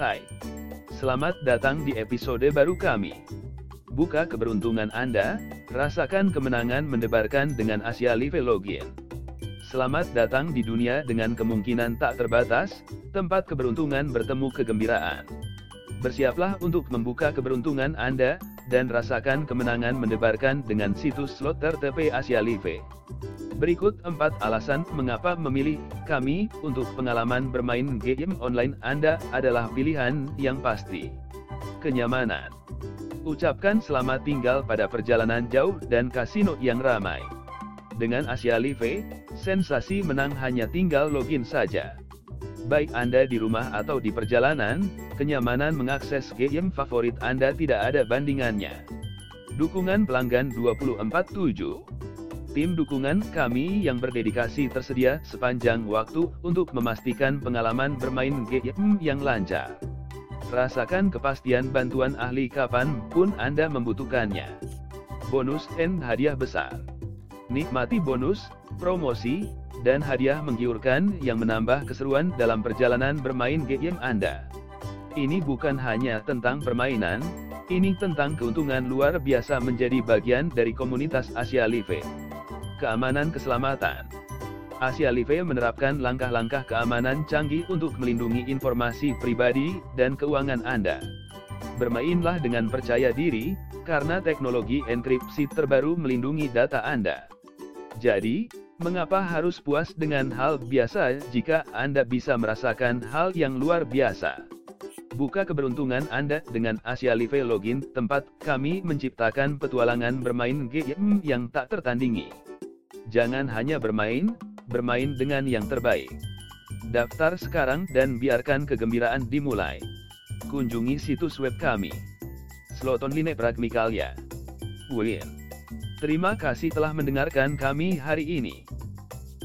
Hai. Selamat datang di episode baru kami. Buka keberuntungan Anda, rasakan kemenangan mendebarkan dengan Asia Live Login. Selamat datang di dunia dengan kemungkinan tak terbatas, tempat keberuntungan bertemu kegembiraan. Bersiaplah untuk membuka keberuntungan Anda, dan rasakan kemenangan mendebarkan dengan situs slot tertepe Asia Live. Berikut 4 alasan mengapa memilih kami untuk pengalaman bermain game online Anda adalah pilihan yang pasti. Kenyamanan. Ucapkan selamat tinggal pada perjalanan jauh dan kasino yang ramai. Dengan Asia Live, sensasi menang hanya tinggal login saja. Baik Anda di rumah atau di perjalanan, kenyamanan mengakses game favorit Anda tidak ada bandingannya. Dukungan pelanggan 24/7 Tim dukungan kami yang berdedikasi tersedia sepanjang waktu untuk memastikan pengalaman bermain game yang lancar. Rasakan kepastian bantuan ahli kapan pun Anda membutuhkannya. Bonus dan hadiah besar. Nikmati bonus, promosi, dan hadiah menggiurkan yang menambah keseruan dalam perjalanan bermain game Anda. Ini bukan hanya tentang permainan, ini tentang keuntungan luar biasa menjadi bagian dari komunitas Asia Live keamanan keselamatan. Asia Live menerapkan langkah-langkah keamanan canggih untuk melindungi informasi pribadi dan keuangan Anda. Bermainlah dengan percaya diri, karena teknologi enkripsi terbaru melindungi data Anda. Jadi, mengapa harus puas dengan hal biasa jika Anda bisa merasakan hal yang luar biasa? Buka keberuntungan Anda dengan Asia Live Login, tempat kami menciptakan petualangan bermain game yang tak tertandingi. Jangan hanya bermain, bermain dengan yang terbaik. Daftar sekarang dan biarkan kegembiraan dimulai. Kunjungi situs web kami. Sloton Line Pragmikalia. Win. Terima kasih telah mendengarkan kami hari ini.